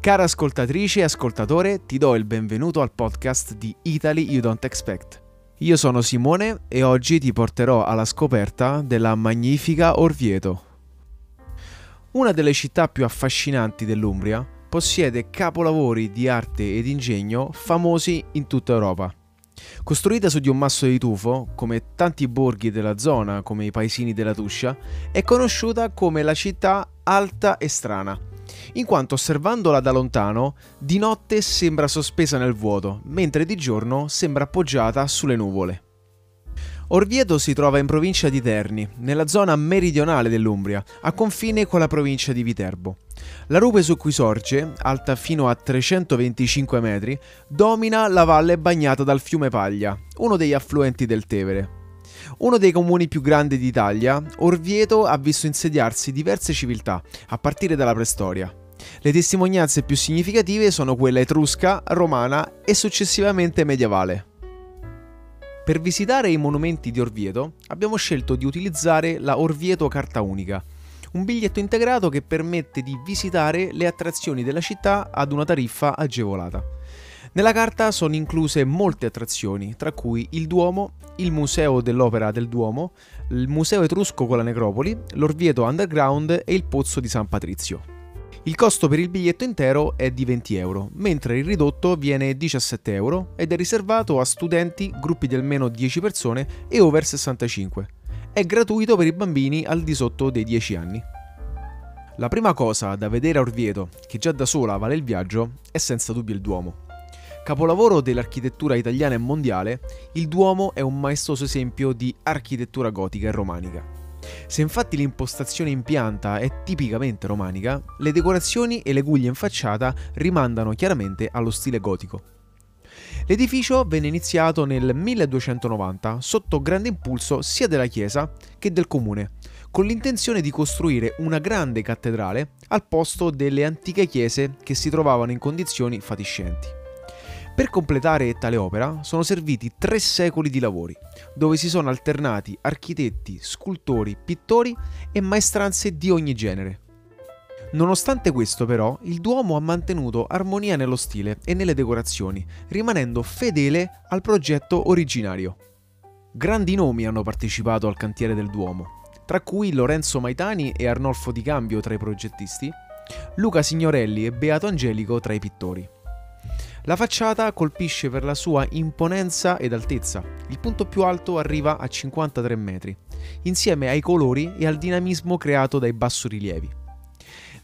Cara ascoltatrice e ascoltatore, ti do il benvenuto al podcast di Italy You Don't Expect. Io sono Simone e oggi ti porterò alla scoperta della magnifica Orvieto. Una delle città più affascinanti dell'Umbria possiede capolavori di arte ed ingegno famosi in tutta Europa. Costruita su di un masso di tufo, come tanti borghi della zona, come i paesini della Tuscia, è conosciuta come la città alta e strana, in quanto osservandola da lontano, di notte sembra sospesa nel vuoto, mentre di giorno sembra appoggiata sulle nuvole. Orvieto si trova in provincia di Terni, nella zona meridionale dell'Umbria, a confine con la provincia di Viterbo. La rupe su cui sorge, alta fino a 325 metri, domina la valle bagnata dal fiume Paglia, uno degli affluenti del Tevere. Uno dei comuni più grandi d'Italia, Orvieto ha visto insediarsi diverse civiltà, a partire dalla preistoria. Le testimonianze più significative sono quella etrusca, romana e successivamente medievale. Per visitare i monumenti di Orvieto abbiamo scelto di utilizzare la Orvieto Carta Unica, un biglietto integrato che permette di visitare le attrazioni della città ad una tariffa agevolata. Nella carta sono incluse molte attrazioni, tra cui il Duomo, il Museo dell'Opera del Duomo, il Museo Etrusco con la Necropoli, l'Orvieto Underground e il Pozzo di San Patrizio. Il costo per il biglietto intero è di 20 euro, mentre il ridotto viene 17 euro ed è riservato a studenti, gruppi di almeno 10 persone e over 65. È gratuito per i bambini al di sotto dei 10 anni. La prima cosa da vedere a Orvieto, che già da sola vale il viaggio, è senza dubbio il Duomo. Capolavoro dell'architettura italiana e mondiale, il Duomo è un maestoso esempio di architettura gotica e romanica. Se infatti l'impostazione in pianta è tipicamente romanica, le decorazioni e le guglie in facciata rimandano chiaramente allo stile gotico. L'edificio venne iniziato nel 1290 sotto grande impulso sia della Chiesa che del comune, con l'intenzione di costruire una grande cattedrale al posto delle antiche chiese che si trovavano in condizioni fatiscenti. Per completare tale opera sono serviti tre secoli di lavori, dove si sono alternati architetti, scultori, pittori e maestranze di ogni genere. Nonostante questo però, il Duomo ha mantenuto armonia nello stile e nelle decorazioni, rimanendo fedele al progetto originario. Grandi nomi hanno partecipato al cantiere del Duomo, tra cui Lorenzo Maitani e Arnolfo Di Cambio tra i progettisti, Luca Signorelli e Beato Angelico tra i pittori. La facciata colpisce per la sua imponenza ed altezza. Il punto più alto arriva a 53 metri, insieme ai colori e al dinamismo creato dai bassorilievi.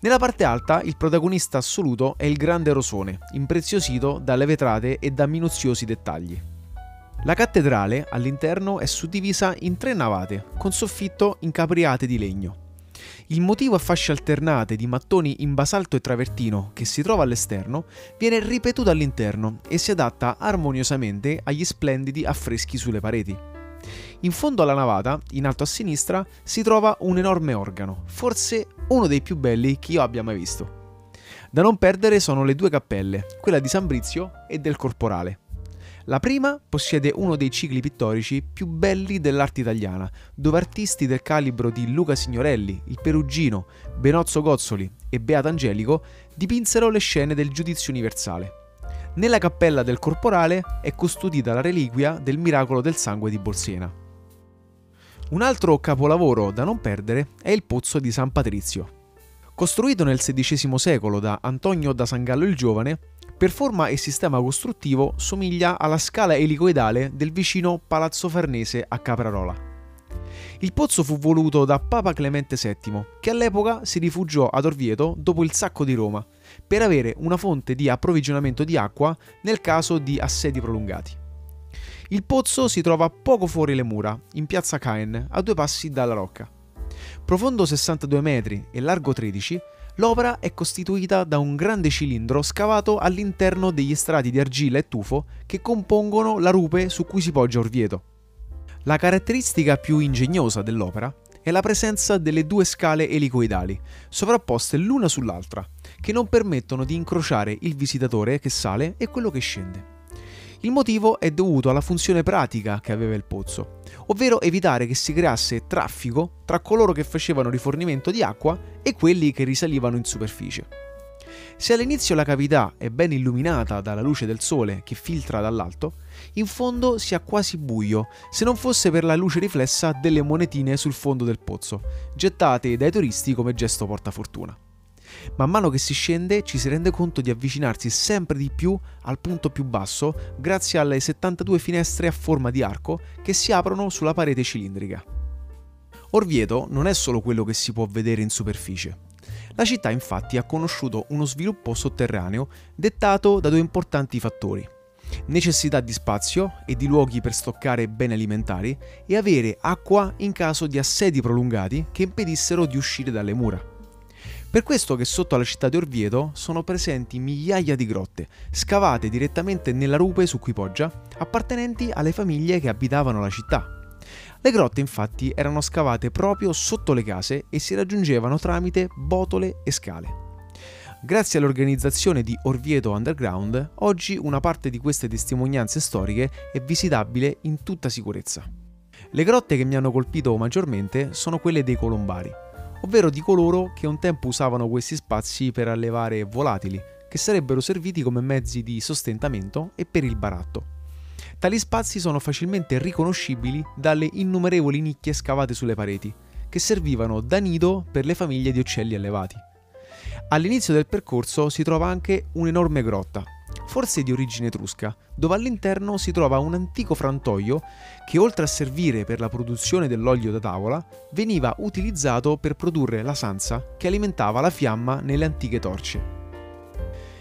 Nella parte alta il protagonista assoluto è il grande rosone, impreziosito dalle vetrate e da minuziosi dettagli. La cattedrale all'interno è suddivisa in tre navate, con soffitto in capriate di legno. Il motivo a fasce alternate di mattoni in basalto e travertino che si trova all'esterno viene ripetuto all'interno e si adatta armoniosamente agli splendidi affreschi sulle pareti. In fondo alla navata, in alto a sinistra, si trova un enorme organo, forse uno dei più belli che io abbia mai visto. Da non perdere sono le due cappelle, quella di San Brizio e del Corporale. La prima possiede uno dei cicli pittorici più belli dell'arte italiana, dove artisti del calibro di Luca Signorelli, il Perugino, Benozzo Gozzoli e Beata Angelico dipinsero le scene del giudizio universale. Nella cappella del corporale è custodita la reliquia del miracolo del sangue di Bolsena. Un altro capolavoro da non perdere è il pozzo di San Patrizio. Costruito nel XVI secolo da Antonio da Sangallo il Giovane, per forma e sistema costruttivo somiglia alla scala elicoidale del vicino Palazzo Farnese a Caprarola. Il pozzo fu voluto da Papa Clemente VII, che all'epoca si rifugiò ad Orvieto dopo il sacco di Roma, per avere una fonte di approvvigionamento di acqua nel caso di assedi prolungati. Il pozzo si trova poco fuori le mura, in piazza Caen, a due passi dalla rocca. Profondo 62 metri e largo 13, L'opera è costituita da un grande cilindro scavato all'interno degli strati di argilla e tufo che compongono la rupe su cui si poggia Orvieto. La caratteristica più ingegnosa dell'opera è la presenza delle due scale elicoidali, sovrapposte l'una sull'altra, che non permettono di incrociare il visitatore che sale e quello che scende. Il motivo è dovuto alla funzione pratica che aveva il pozzo, ovvero evitare che si creasse traffico tra coloro che facevano rifornimento di acqua e quelli che risalivano in superficie. Se all'inizio la cavità è ben illuminata dalla luce del sole che filtra dall'alto, in fondo si ha quasi buio, se non fosse per la luce riflessa delle monetine sul fondo del pozzo, gettate dai turisti come gesto portafortuna. Man mano che si scende ci si rende conto di avvicinarsi sempre di più al punto più basso grazie alle 72 finestre a forma di arco che si aprono sulla parete cilindrica. Orvieto non è solo quello che si può vedere in superficie. La città infatti ha conosciuto uno sviluppo sotterraneo dettato da due importanti fattori. Necessità di spazio e di luoghi per stoccare beni alimentari e avere acqua in caso di assedi prolungati che impedissero di uscire dalle mura. Per questo che sotto alla città di Orvieto sono presenti migliaia di grotte, scavate direttamente nella rupe su cui poggia, appartenenti alle famiglie che abitavano la città. Le grotte infatti erano scavate proprio sotto le case e si raggiungevano tramite botole e scale. Grazie all'organizzazione di Orvieto Underground, oggi una parte di queste testimonianze storiche è visitabile in tutta sicurezza. Le grotte che mi hanno colpito maggiormente sono quelle dei colombari, ovvero di coloro che un tempo usavano questi spazi per allevare volatili, che sarebbero serviti come mezzi di sostentamento e per il baratto. Tali spazi sono facilmente riconoscibili dalle innumerevoli nicchie scavate sulle pareti, che servivano da nido per le famiglie di uccelli allevati. All'inizio del percorso si trova anche un'enorme grotta, forse di origine etrusca, dove all'interno si trova un antico frantoio che oltre a servire per la produzione dell'olio da tavola, veniva utilizzato per produrre la sanza che alimentava la fiamma nelle antiche torce.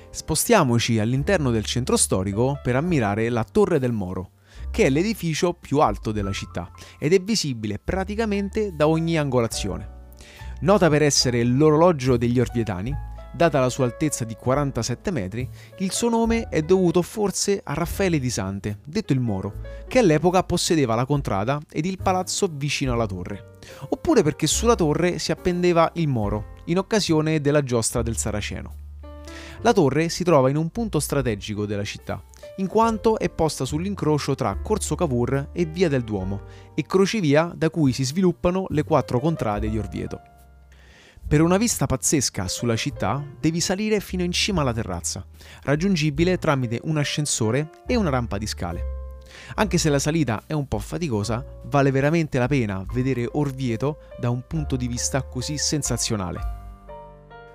Spostiamoci all'interno del centro storico per ammirare la Torre del Moro, che è l'edificio più alto della città ed è visibile praticamente da ogni angolazione. Nota per essere l'orologio degli Orvietani, data la sua altezza di 47 metri, il suo nome è dovuto forse a Raffaele di Sante, detto il Moro, che all'epoca possedeva la contrada ed il palazzo vicino alla torre, oppure perché sulla torre si appendeva il Moro, in occasione della giostra del Saraceno. La torre si trova in un punto strategico della città, in quanto è posta sull'incrocio tra Corso Cavour e Via del Duomo e crocevia da cui si sviluppano le quattro contrade di Orvieto. Per una vista pazzesca sulla città devi salire fino in cima alla terrazza, raggiungibile tramite un ascensore e una rampa di scale. Anche se la salita è un po' faticosa, vale veramente la pena vedere Orvieto da un punto di vista così sensazionale.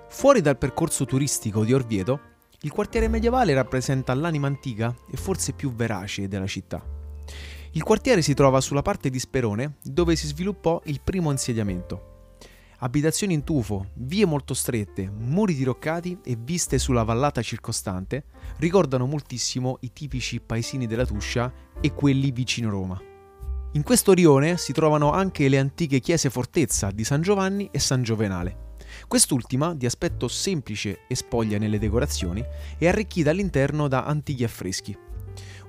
Fuori dal percorso turistico di Orvieto, il quartiere medievale rappresenta l'anima antica e forse più verace della città. Il quartiere si trova sulla parte di Sperone dove si sviluppò il primo insediamento abitazioni in tufo, vie molto strette, muri diroccati e viste sulla vallata circostante ricordano moltissimo i tipici paesini della Tuscia e quelli vicino Roma. In questo rione si trovano anche le antiche chiese fortezza di San Giovanni e San Giovenale. Quest'ultima, di aspetto semplice e spoglia nelle decorazioni, è arricchita all'interno da antichi affreschi.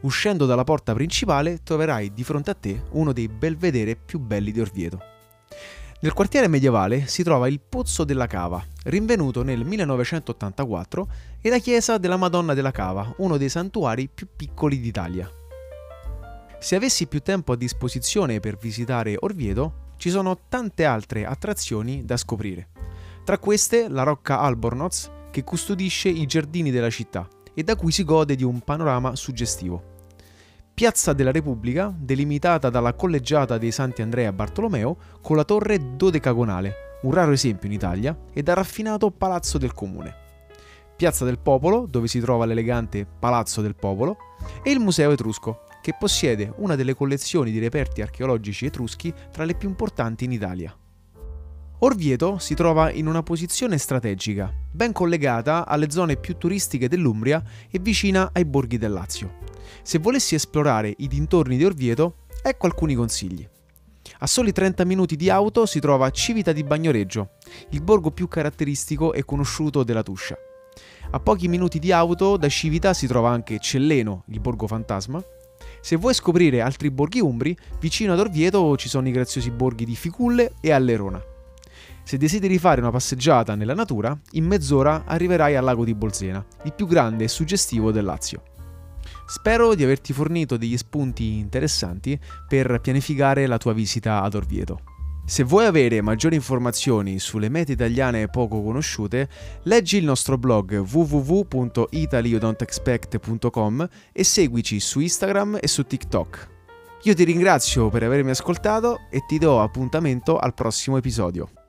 Uscendo dalla porta principale troverai di fronte a te uno dei belvedere più belli di Orvieto. Nel quartiere medievale si trova il Pozzo della Cava, rinvenuto nel 1984, e la chiesa della Madonna della Cava, uno dei santuari più piccoli d'Italia. Se avessi più tempo a disposizione per visitare Orvieto, ci sono tante altre attrazioni da scoprire. Tra queste la Rocca Albornoz, che custodisce i giardini della città e da cui si gode di un panorama suggestivo. Piazza della Repubblica, delimitata dalla collegiata dei Santi Andrea Bartolomeo con la torre dodecagonale, un raro esempio in Italia, e dal raffinato Palazzo del Comune. Piazza del Popolo, dove si trova l'elegante Palazzo del Popolo, e il Museo Etrusco, che possiede una delle collezioni di reperti archeologici etruschi tra le più importanti in Italia. Orvieto si trova in una posizione strategica, ben collegata alle zone più turistiche dell'Umbria e vicina ai borghi del Lazio. Se volessi esplorare i dintorni di Orvieto, ecco alcuni consigli. A soli 30 minuti di auto si trova Civita di Bagnoreggio, il borgo più caratteristico e conosciuto della Tuscia. A pochi minuti di auto da Civita si trova anche Celleno, il borgo fantasma. Se vuoi scoprire altri borghi umbri, vicino ad Orvieto ci sono i graziosi borghi di Ficulle e Allerona. Se desideri fare una passeggiata nella natura, in mezz'ora arriverai al lago di Bolsena, il più grande e suggestivo del Lazio. Spero di averti fornito degli spunti interessanti per pianificare la tua visita ad Orvieto. Se vuoi avere maggiori informazioni sulle mete italiane poco conosciute, leggi il nostro blog www.italyoudontexpect.com e seguici su Instagram e su TikTok. Io ti ringrazio per avermi ascoltato e ti do appuntamento al prossimo episodio.